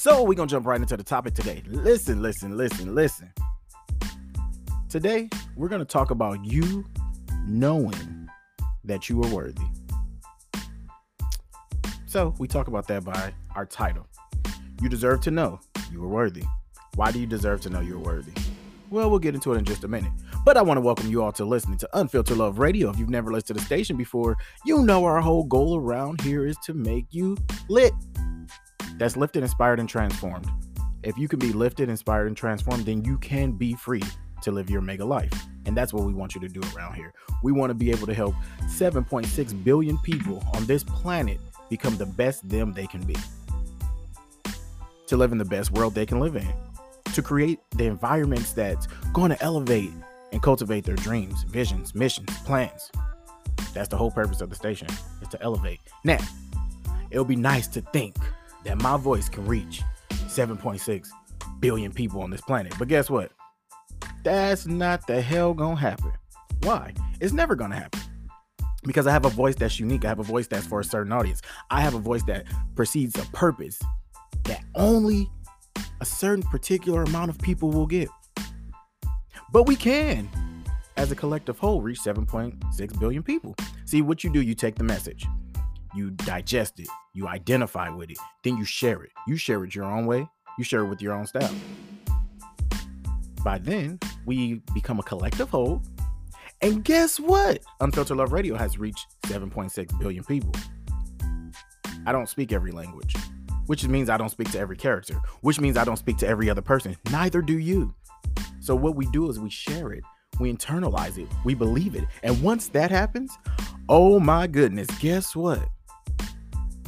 So we're gonna jump right into the topic today. Listen, listen, listen, listen. Today, we're gonna talk about you knowing that you are worthy. So we talk about that by our title. You deserve to know you are worthy. Why do you deserve to know you're worthy? Well, we'll get into it in just a minute. But I want to welcome you all to listening to Unfiltered Love Radio. If you've never listened to the station before, you know our whole goal around here is to make you lit. That's lifted, inspired, and transformed. If you can be lifted, inspired, and transformed, then you can be free to live your mega life. And that's what we want you to do around here. We want to be able to help 7.6 billion people on this planet become the best them they can be, to live in the best world they can live in, to create the environments that's going to elevate and cultivate their dreams, visions, missions, plans. That's the whole purpose of the station, is to elevate. Now, it'll be nice to think that my voice can reach 7.6 billion people on this planet. But guess what? That's not the hell gonna happen. Why? It's never gonna happen. Because I have a voice that's unique. I have a voice that's for a certain audience. I have a voice that precedes a purpose that only a certain particular amount of people will get. But we can, as a collective whole, reach 7.6 billion people. See what you do, you take the message, you digest it, you identify with it, then you share it. You share it your own way, you share it with your own style. By then, we become a collective whole. And guess what? Unfiltered Love Radio has reached 7.6 billion people. I don't speak every language, which means I don't speak to every character, which means I don't speak to every other person. Neither do you. So, what we do is we share it, we internalize it, we believe it. And once that happens, oh my goodness, guess what?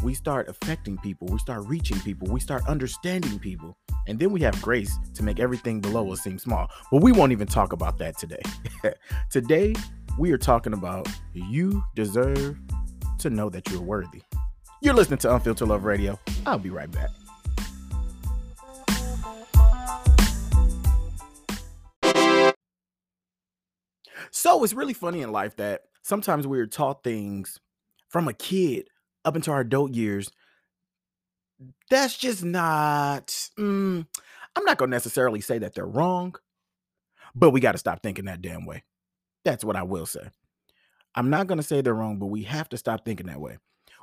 We start affecting people, we start reaching people, we start understanding people. And then we have grace to make everything below us seem small. But we won't even talk about that today. today, we are talking about you deserve to know that you're worthy. You're listening to Unfiltered Love Radio. I'll be right back. So it's really funny in life that sometimes we're taught things from a kid up into our adult years. That's just not, mm, I'm not going to necessarily say that they're wrong, but we got to stop thinking that damn way. That's what I will say. I'm not going to say they're wrong, but we have to stop thinking that way.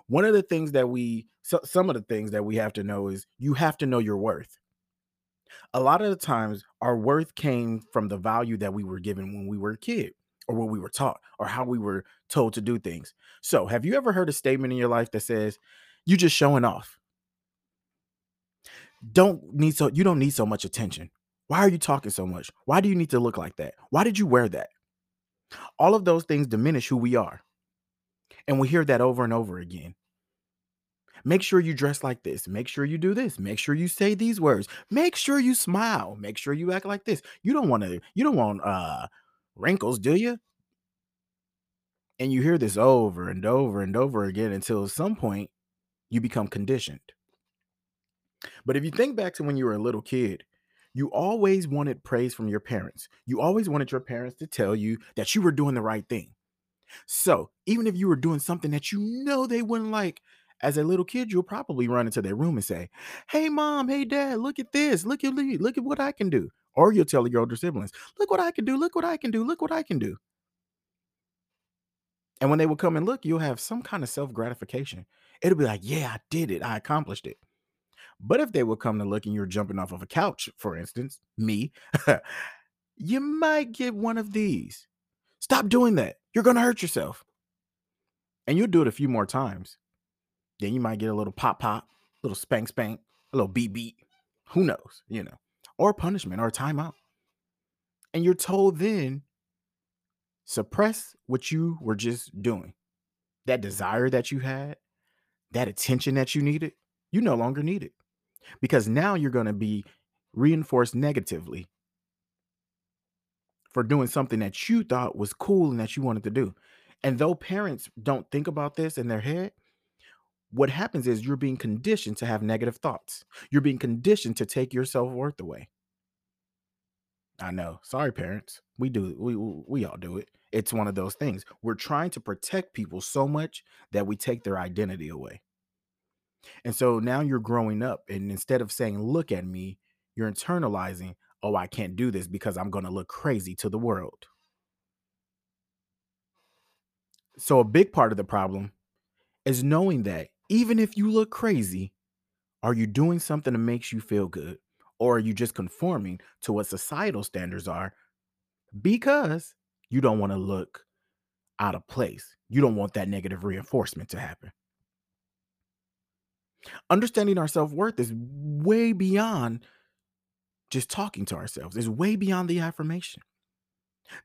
One of the things that we, so, some of the things that we have to know is you have to know your worth. A lot of the times, our worth came from the value that we were given when we were a kid or what we were taught or how we were told to do things. So, have you ever heard a statement in your life that says, "You're just showing off"? Don't need so you don't need so much attention. Why are you talking so much? Why do you need to look like that? Why did you wear that? All of those things diminish who we are. And we hear that over and over again. Make sure you dress like this. Make sure you do this. Make sure you say these words. Make sure you smile. Make sure you act like this. You don't want to you don't want uh wrinkles, do you? And you hear this over and over and over again until at some point you become conditioned. But if you think back to when you were a little kid, you always wanted praise from your parents. You always wanted your parents to tell you that you were doing the right thing. So, even if you were doing something that you know they wouldn't like, as a little kid, you'll probably run into their room and say, "Hey, mom, hey, dad, look at this. Look at look at what I can do." Or you'll tell your older siblings, "Look what I can do. Look what I can do. Look what I can do." And when they will come and look, you'll have some kind of self gratification. It'll be like, "Yeah, I did it. I accomplished it." But if they will come to look and you're jumping off of a couch, for instance, me, you might get one of these. Stop doing that. You're going to hurt yourself. And you'll do it a few more times. Then you might get a little pop pop, a little spank spank, a little beat beat. Who knows, you know, or punishment or timeout. And you're told then suppress what you were just doing. That desire that you had, that attention that you needed, you no longer need it because now you're going to be reinforced negatively for doing something that you thought was cool and that you wanted to do. And though parents don't think about this in their head, what happens is you're being conditioned to have negative thoughts. You're being conditioned to take your self-worth away. I know. Sorry parents. We do we we all do it. It's one of those things. We're trying to protect people so much that we take their identity away. And so now you're growing up, and instead of saying, Look at me, you're internalizing, Oh, I can't do this because I'm going to look crazy to the world. So, a big part of the problem is knowing that even if you look crazy, are you doing something that makes you feel good? Or are you just conforming to what societal standards are because you don't want to look out of place? You don't want that negative reinforcement to happen. Understanding our self worth is way beyond just talking to ourselves, it's way beyond the affirmation.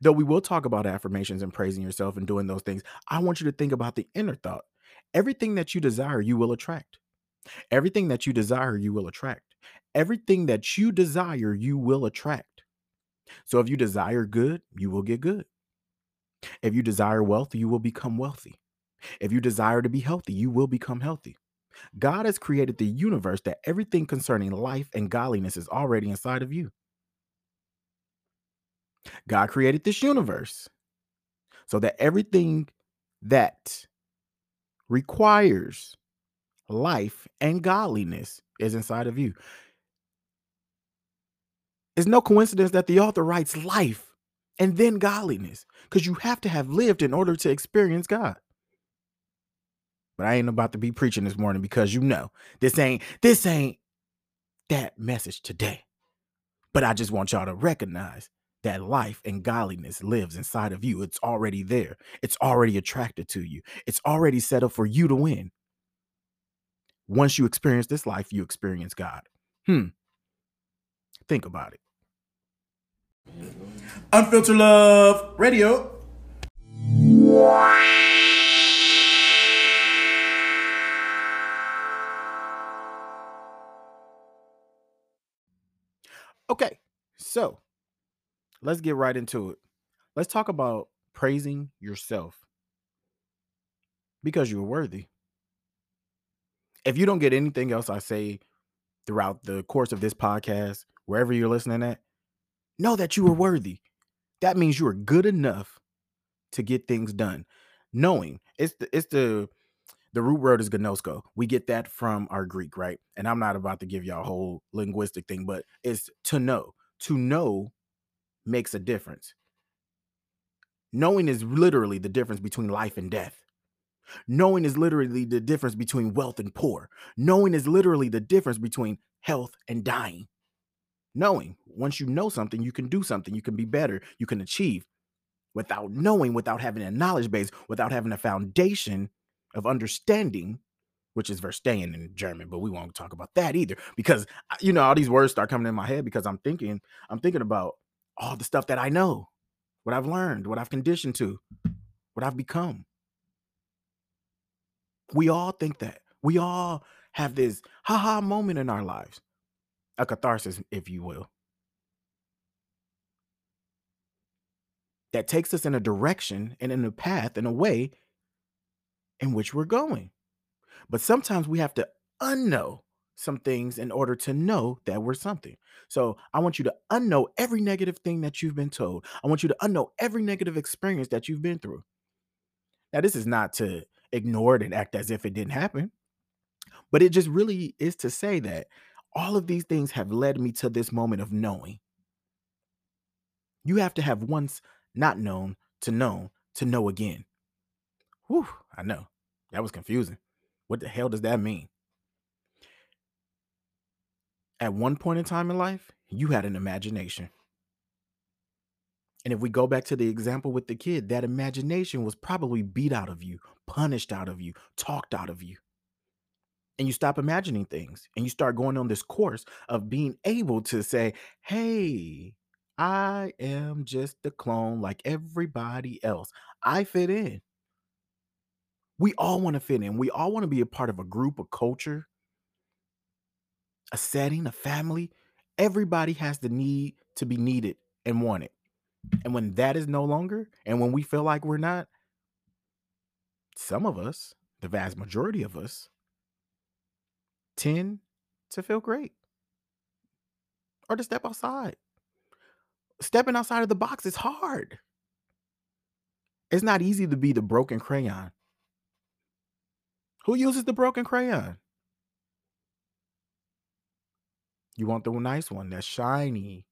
Though we will talk about affirmations and praising yourself and doing those things, I want you to think about the inner thought. Everything that you desire, you will attract. Everything that you desire, you will attract. Everything that you desire, you will attract. So if you desire good, you will get good. If you desire wealth, you will become wealthy. If you desire to be healthy, you will become healthy. God has created the universe that everything concerning life and godliness is already inside of you. God created this universe so that everything that requires life and godliness is inside of you. It's no coincidence that the author writes life and then godliness because you have to have lived in order to experience God. But I ain't about to be preaching this morning because you know this ain't this ain't that message today. But I just want y'all to recognize that life and godliness lives inside of you. It's already there. It's already attracted to you. It's already set up for you to win. Once you experience this life, you experience God. Hmm. Think about it. Unfiltered Love Radio. Okay, so let's get right into it. Let's talk about praising yourself because you're worthy. If you don't get anything else I say throughout the course of this podcast, wherever you're listening at, know that you are worthy. That means you are good enough to get things done. Knowing it's the it's the the root word is gnosko. We get that from our Greek, right? And I'm not about to give y'all a whole linguistic thing, but it's to know. To know makes a difference. Knowing is literally the difference between life and death. Knowing is literally the difference between wealth and poor. Knowing is literally the difference between health and dying. Knowing, once you know something, you can do something, you can be better, you can achieve. Without knowing, without having a knowledge base, without having a foundation of understanding, which is verstehen in German, but we won't talk about that either because you know all these words start coming in my head because I'm thinking I'm thinking about all the stuff that I know, what I've learned, what I've conditioned to, what I've become. We all think that. We all have this haha moment in our lives, a catharsis, if you will, that takes us in a direction and in a path and a way in which we're going. But sometimes we have to unknow some things in order to know that we're something. So I want you to unknow every negative thing that you've been told. I want you to unknow every negative experience that you've been through. Now, this is not to ignore it and act as if it didn't happen, but it just really is to say that all of these things have led me to this moment of knowing. You have to have once not known to know to know again. Whew, I know. That was confusing. What the hell does that mean? At one point in time in life, you had an imagination. And if we go back to the example with the kid, that imagination was probably beat out of you, punished out of you, talked out of you. And you stop imagining things and you start going on this course of being able to say, hey, I am just a clone like everybody else. I fit in we all want to fit in. We all want to be a part of a group, a culture, a setting, a family. Everybody has the need to be needed and wanted. And when that is no longer, and when we feel like we're not, some of us, the vast majority of us, tend to feel great or to step outside. Stepping outside of the box is hard. It's not easy to be the broken crayon. Who uses the broken crayon? You want the nice one that's shiny,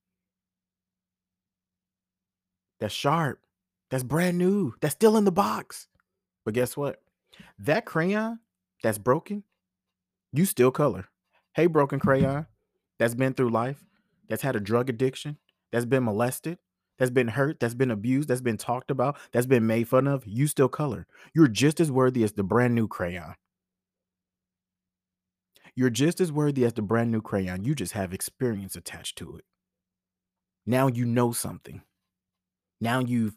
that's sharp, that's brand new, that's still in the box. But guess what? That crayon that's broken, you still color. Hey, broken crayon that's been through life, that's had a drug addiction, that's been molested, that's been hurt, that's been abused, that's been talked about, that's been made fun of, you still color. You're just as worthy as the brand new crayon. You're just as worthy as the brand new crayon. You just have experience attached to it. Now you know something. Now you've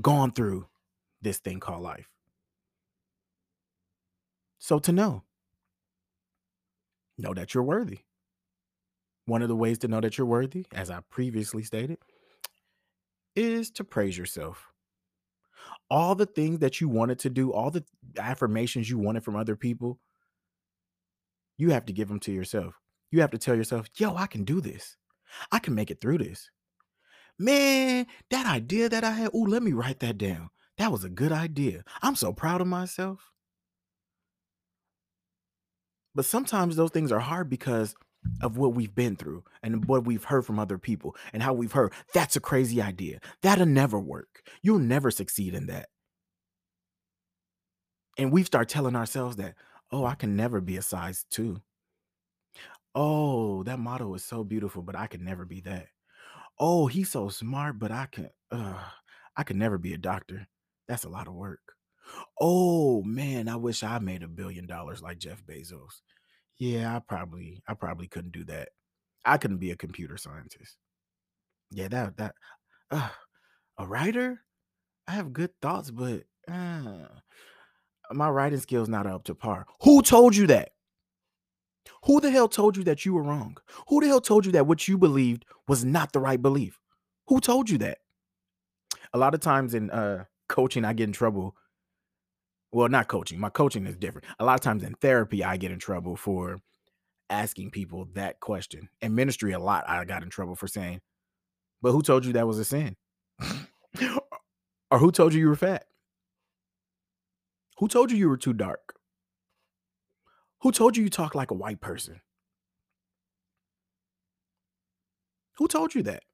gone through this thing called life. So to know, know that you're worthy. One of the ways to know that you're worthy, as I previously stated, is to praise yourself. All the things that you wanted to do, all the affirmations you wanted from other people, you have to give them to yourself. You have to tell yourself, yo, I can do this. I can make it through this. Man, that idea that I had, oh, let me write that down. That was a good idea. I'm so proud of myself. But sometimes those things are hard because of what we've been through and what we've heard from other people and how we've heard that's a crazy idea. That'll never work. You'll never succeed in that. And we start telling ourselves that, oh, I can never be a size two. Oh, that model is so beautiful, but I can never be that. Oh, he's so smart, but I can uh I can never be a doctor. That's a lot of work. Oh man, I wish I made a billion dollars like Jeff Bezos. Yeah, I probably I probably couldn't do that. I couldn't be a computer scientist. Yeah, that that uh, a writer? I have good thoughts, but uh, my writing skills not up to par. Who told you that? Who the hell told you that you were wrong? Who the hell told you that what you believed was not the right belief? Who told you that? A lot of times in uh coaching, I get in trouble. Well, not coaching. My coaching is different. A lot of times in therapy, I get in trouble for asking people that question. In ministry, a lot I got in trouble for saying, but who told you that was a sin? or who told you you were fat? Who told you you were too dark? Who told you you talk like a white person? Who told you that?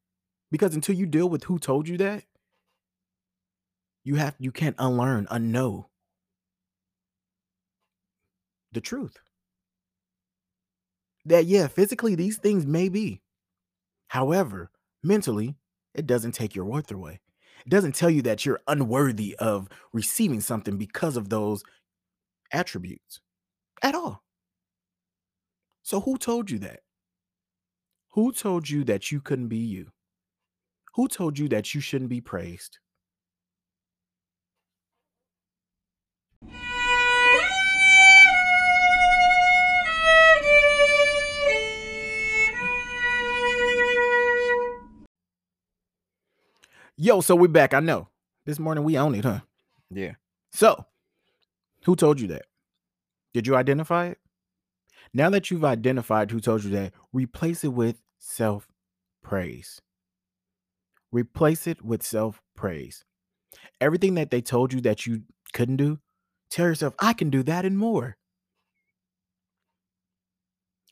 Because until you deal with who told you that, you have you can't unlearn, unknow the truth. That yeah, physically these things may be. However, mentally, it doesn't take your worth away. It doesn't tell you that you're unworthy of receiving something because of those attributes at all. So, who told you that? Who told you that you couldn't be you? Who told you that you shouldn't be praised? Yo, so we're back. I know. This morning we own it, huh? Yeah. So, who told you that? Did you identify it? Now that you've identified who told you that, replace it with self praise. Replace it with self praise. Everything that they told you that you couldn't do, tell yourself, I can do that and more.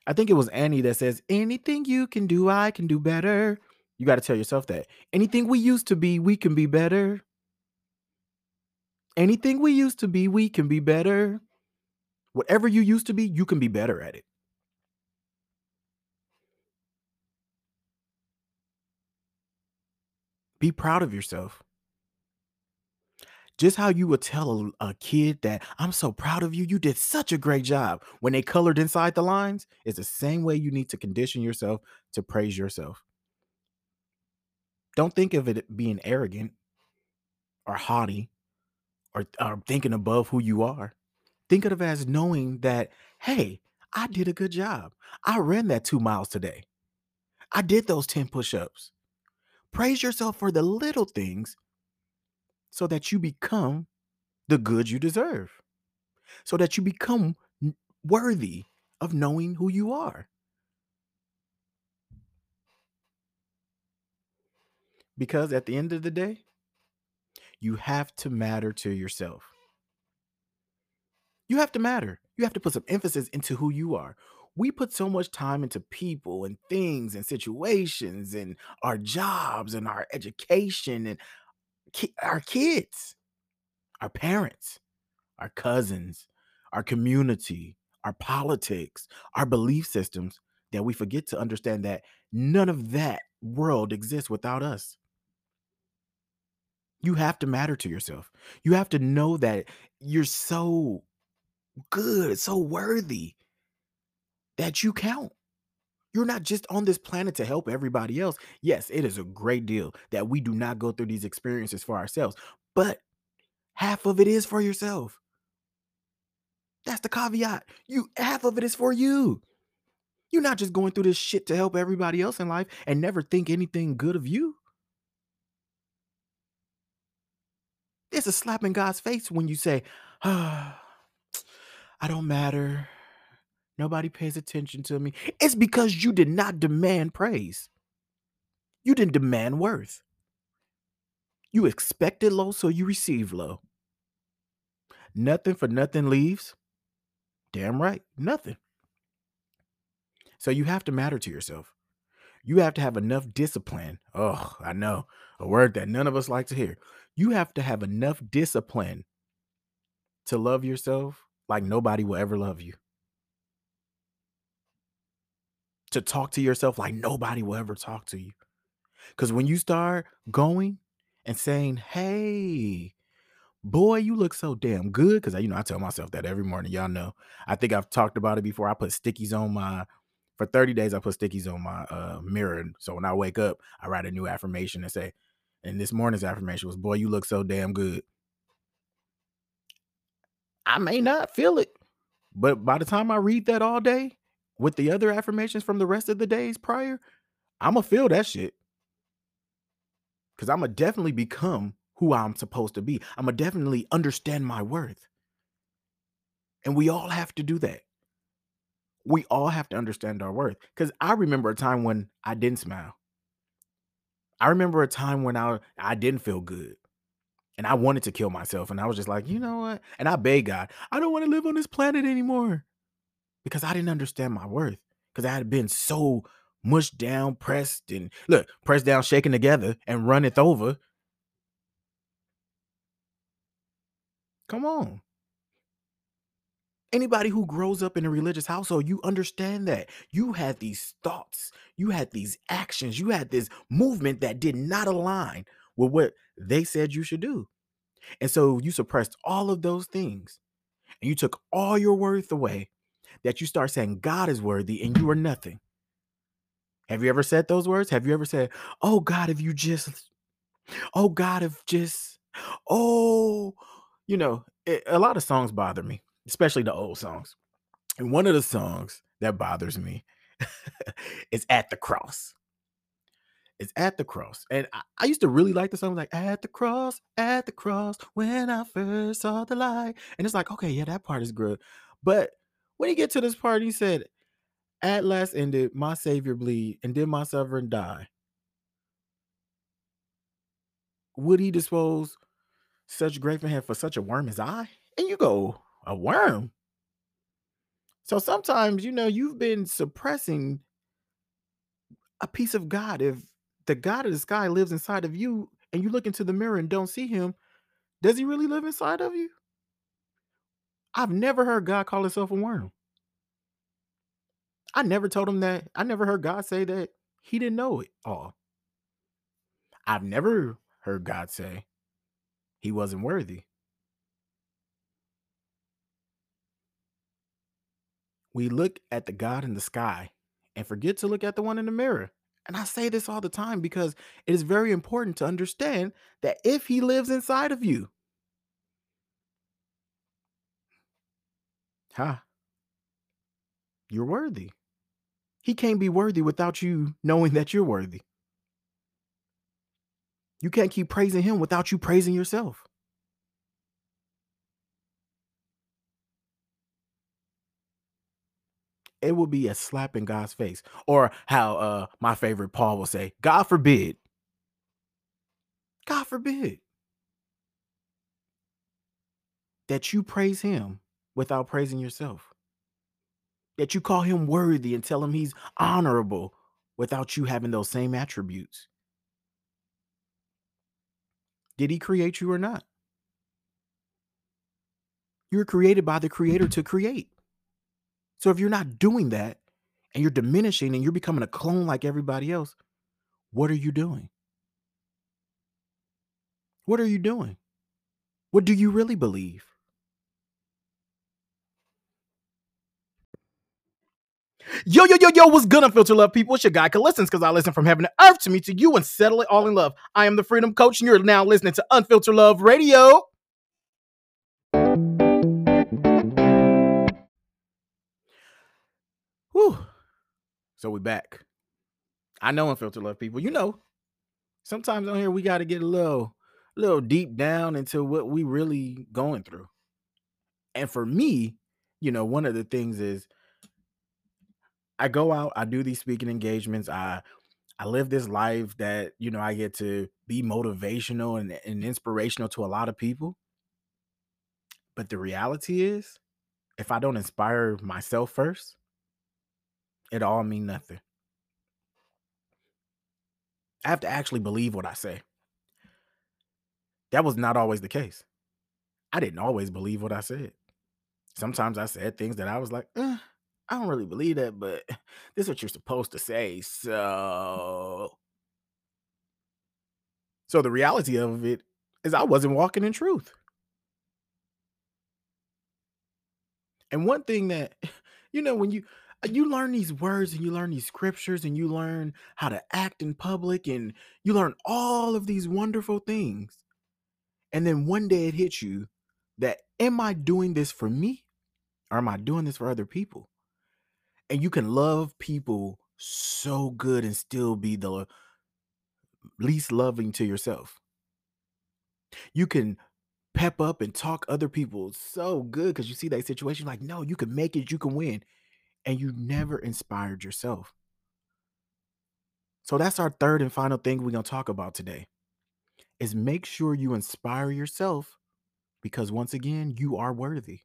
I think it was Annie that says, Anything you can do, I can do better. You got to tell yourself that. Anything we used to be, we can be better. Anything we used to be, we can be better. Whatever you used to be, you can be better at it. Be proud of yourself. Just how you would tell a, a, kid that I'm so proud of you, you did such a great job when they colored inside the lines, is the same way you need to condition yourself to praise yourself. Don't think of it being arrogant or haughty or, or thinking above who you are. Think of it as knowing that, hey, I did a good job. I ran that two miles today. I did those 10 push ups. Praise yourself for the little things so that you become the good you deserve, so that you become worthy of knowing who you are. Because at the end of the day, you have to matter to yourself. You have to matter. You have to put some emphasis into who you are. we put so much time into people and things and situations and our jobs and our education and ki- our kids, our parents, our cousins, our community, our politics, our belief systems that we forget to understand that none of that world exists without us. You have to matter to yourself. You have to know that you're so good, so worthy that you count. You're not just on this planet to help everybody else. Yes, it is a great deal that we do not go through these experiences for ourselves, but half of it is for yourself. That's the caveat. You half of it is for you. You're not just going through this shit to help everybody else in life and never think anything good of you. It's a slap in God's face when you say, ah, I don't matter. Nobody pays attention to me. It's because you did not demand praise. You didn't demand worth. You expected low, so you received low. Nothing for nothing leaves. Damn right, nothing. So you have to matter to yourself. You have to have enough discipline. Oh, I know a word that none of us like to hear. You have to have enough discipline to love yourself like nobody will ever love you. To talk to yourself like nobody will ever talk to you. Because when you start going and saying, hey, boy, you look so damn good. Because you know, I tell myself that every morning. Y'all know. I think I've talked about it before. I put stickies on my for 30 days, I put stickies on my uh, mirror. So when I wake up, I write a new affirmation and say, and this morning's affirmation was, boy, you look so damn good. I may not feel it, but by the time I read that all day with the other affirmations from the rest of the days prior, I'm going to feel that shit. Because I'm going to definitely become who I'm supposed to be. I'm going to definitely understand my worth. And we all have to do that. We all have to understand our worth. Because I remember a time when I didn't smile. I remember a time when I I didn't feel good. And I wanted to kill myself. And I was just like, you know what? And I begged God, I don't want to live on this planet anymore. Because I didn't understand my worth. Because I had been so mushed down, pressed, and look, pressed down, shaken together, and runneth over. Come on. Anybody who grows up in a religious household, you understand that. You had these thoughts, you had these actions, you had this movement that did not align with what they said you should do. And so you suppressed all of those things and you took all your worth away that you start saying God is worthy and you are nothing. Have you ever said those words? Have you ever said, Oh God, if you just, oh God, if just, oh, you know, it, a lot of songs bother me especially the old songs. And one of the songs that bothers me is At the Cross. It's at the cross. And I, I, used to really like the song like at the cross, at the cross, when I first saw the light. And it's like, okay, yeah, that part is good. But when you get to this part, he said, At last ended my Savior bleed, and did my sovereign die. Would he dispose such great him for such a worm as I? And you go, a worm. So sometimes, you know, you've been suppressing a piece of God. If the God of the sky lives inside of you and you look into the mirror and don't see him, does he really live inside of you? I've never heard God call himself a worm. I never told him that. I never heard God say that he didn't know it all. I've never heard God say he wasn't worthy. We look at the God in the sky and forget to look at the one in the mirror. And I say this all the time because it is very important to understand that if he lives inside of you, ha, huh, you're worthy. He can't be worthy without you knowing that you're worthy. You can't keep praising him without you praising yourself. It will be a slap in God's face. Or how uh my favorite Paul will say, God forbid. God forbid that you praise him without praising yourself. That you call him worthy and tell him he's honorable without you having those same attributes? Did he create you or not? You were created by the creator to create. So if you're not doing that and you're diminishing and you're becoming a clone like everybody else, what are you doing? What are you doing? What do you really believe? Yo, yo, yo, yo, what's good, Unfiltered Love people? It's your guy, Listens, because I listen from heaven to earth to me to you and settle it all in love. I am the Freedom Coach, and you're now listening to Unfiltered Love Radio. Whew. So we back. I know Unfiltered Love people. You know, sometimes on here we got to get a little, little deep down into what we really going through. And for me, you know, one of the things is I go out, I do these speaking engagements, I I live this life that, you know, I get to be motivational and, and inspirational to a lot of people. But the reality is, if I don't inspire myself first, it all mean nothing. I have to actually believe what I say. That was not always the case. I didn't always believe what I said. Sometimes I said things that I was like, eh, I don't really believe that, but this is what you're supposed to say. So, so the reality of it is I wasn't walking in truth. And one thing that, you know, when you you learn these words and you learn these scriptures and you learn how to act in public and you learn all of these wonderful things. And then one day it hits you that am I doing this for me or am I doing this for other people? And you can love people so good and still be the least loving to yourself. You can pep up and talk other people so good because you see that situation like, no, you can make it, you can win. And you never inspired yourself. So that's our third and final thing we're going to talk about today is make sure you inspire yourself because once again, you are worthy.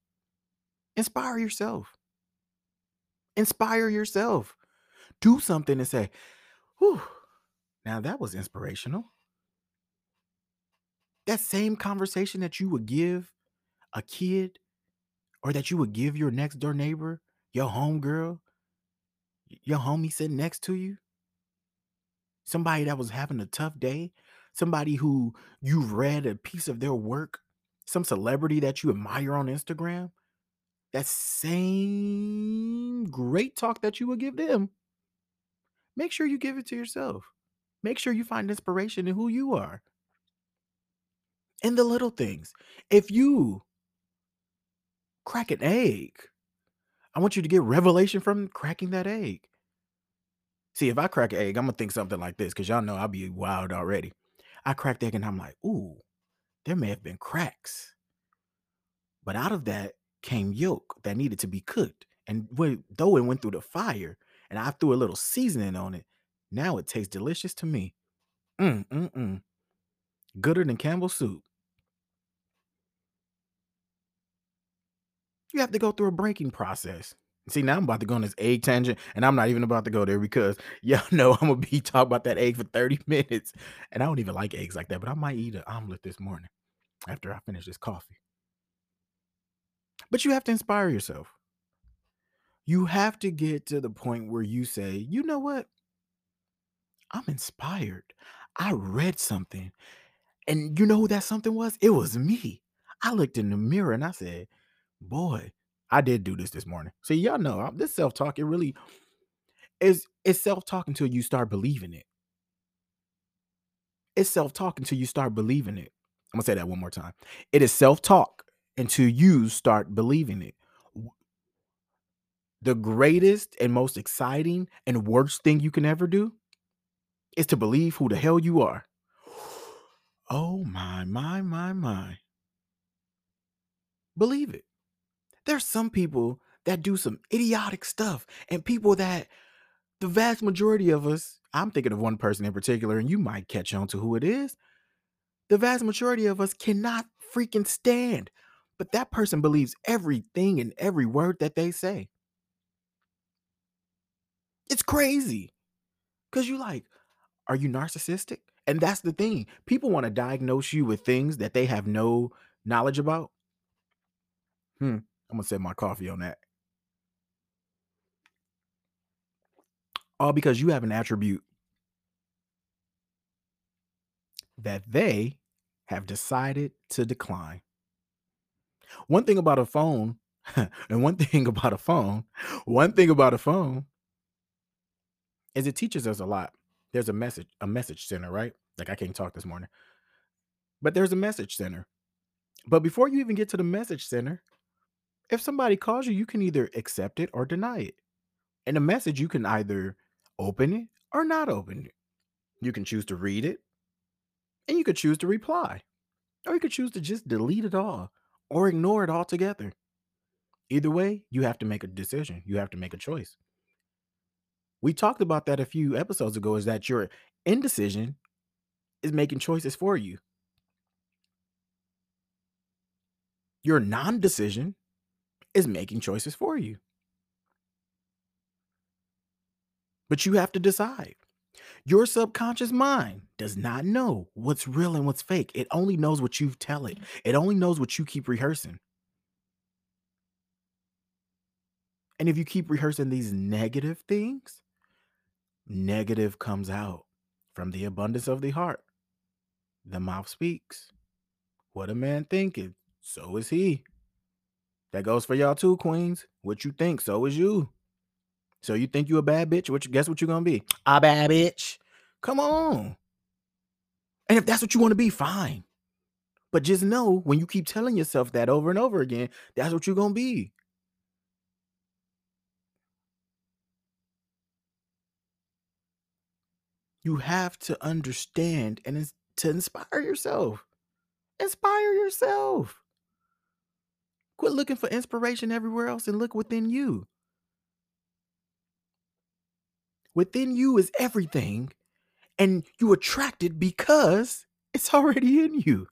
Inspire yourself. Inspire yourself. Do something and say, whew, now that was inspirational. That same conversation that you would give a kid or that you would give your next door neighbor, your homegirl, your homie sitting next to you, somebody that was having a tough day, somebody who you've read a piece of their work, some celebrity that you admire on Instagram, that same great talk that you would give them, make sure you give it to yourself. Make sure you find inspiration in who you are. In the little things. If you crack an egg, I want you to get revelation from cracking that egg. See, if I crack an egg, I'm gonna think something like this because y'all know I'll be wild already. I cracked the egg and I'm like, ooh, there may have been cracks. But out of that came yolk that needed to be cooked. And when, though it went through the fire and I threw a little seasoning on it, now it tastes delicious to me. Mm, mm, mm. Gooder than Campbell's soup. You have to go through a breaking process. See, now I'm about to go on this egg tangent, and I'm not even about to go there because y'all know I'm gonna be talking about that egg for 30 minutes. And I don't even like eggs like that, but I might eat an omelet this morning after I finish this coffee. But you have to inspire yourself. You have to get to the point where you say, you know what? I'm inspired. I read something. And you know who that something was? It was me. I looked in the mirror and I said, boy, I did do this this morning. See, y'all know this self talk, it really is it's self talk until you start believing it. It's self talk until you start believing it. I'm gonna say that one more time. It is self talk until you start believing it. The greatest and most exciting and worst thing you can ever do is to believe who the hell you are. Oh my, my, my, my. Believe it. There's some people that do some idiotic stuff and people that the vast majority of us, I'm thinking of one person in particular, and you might catch on to who it is. The vast majority of us cannot freaking stand, but that person believes everything and every word that they say. It's crazy. Cause you like, are you narcissistic? And that's the thing. People want to diagnose you with things that they have no knowledge about. Hmm. I'm gonna set my coffee on that. All because you have an attribute that they have decided to decline. One thing about a phone, and one thing about a phone, one thing about a phone is it teaches us a lot. There's a message, a message center, right? Like I can't talk this morning. But there's a message center. But before you even get to the message center, if somebody calls you, you can either accept it or deny it. And a message, you can either open it or not open it. You can choose to read it and you could choose to reply, or you could choose to just delete it all or ignore it altogether. Either way, you have to make a decision. You have to make a choice. We talked about that a few episodes ago is that your indecision is making choices for you. Your non decision is making choices for you. But you have to decide. Your subconscious mind does not know what's real and what's fake. It only knows what you tell it. Mm-hmm. It only knows what you keep rehearsing. And if you keep rehearsing these negative things, negative comes out from the abundance of the heart. The mouth speaks. What a man thinketh, so is he. That goes for y'all too, queens. What you think, so is you. So you think you a bad bitch? What you guess what you're gonna be? A bad bitch. Come on. And if that's what you want to be, fine. But just know when you keep telling yourself that over and over again, that's what you're gonna be. You have to understand and to inspire yourself. Inspire yourself. Quit looking for inspiration everywhere else and look within you. Within you is everything, and you attract it because it's already in you.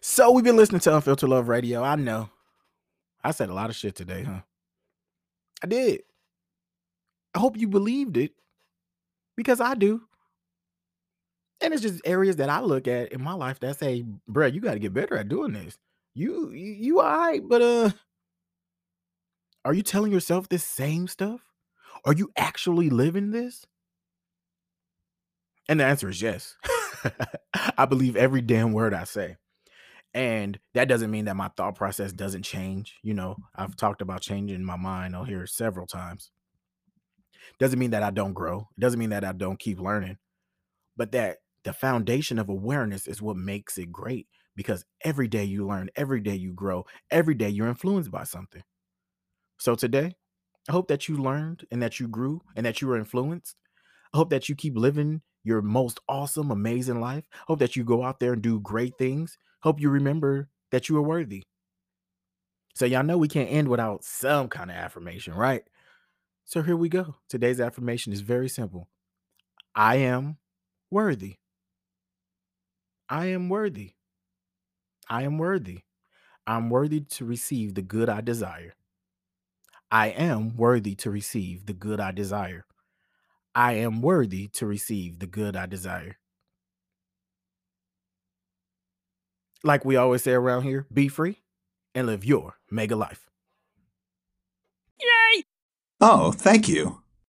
So we've been listening to Unfiltered Love Radio. I know. I said a lot of shit today, huh? I did. I hope you believed it because I do. And it's just areas that I look at in my life that say, bruh, you got to get better at doing this. You, you, you all right, but uh, are you telling yourself this same stuff? Are you actually living this? And the answer is yes. I believe every damn word I say. And that doesn't mean that my thought process doesn't change. You know, I've talked about changing my mind on here several times. Doesn't mean that I don't grow. Doesn't mean that I don't keep learning. But that the foundation of awareness is what makes it great because every day you learn, every day you grow, every day you're influenced by something. So today, I hope that you learned and that you grew and that you were influenced. I hope that you keep living your most awesome, amazing life. I Hope that you go out there and do great things. Hope you remember that you are worthy. So, y'all know we can't end without some kind of affirmation, right? So, here we go. Today's affirmation is very simple I am worthy. I am worthy. I am worthy. I'm worthy to receive the good I desire. I am worthy to receive the good I desire. I am worthy to receive the good I desire. Like we always say around here, be free and live your mega life. Yay! Oh, thank you.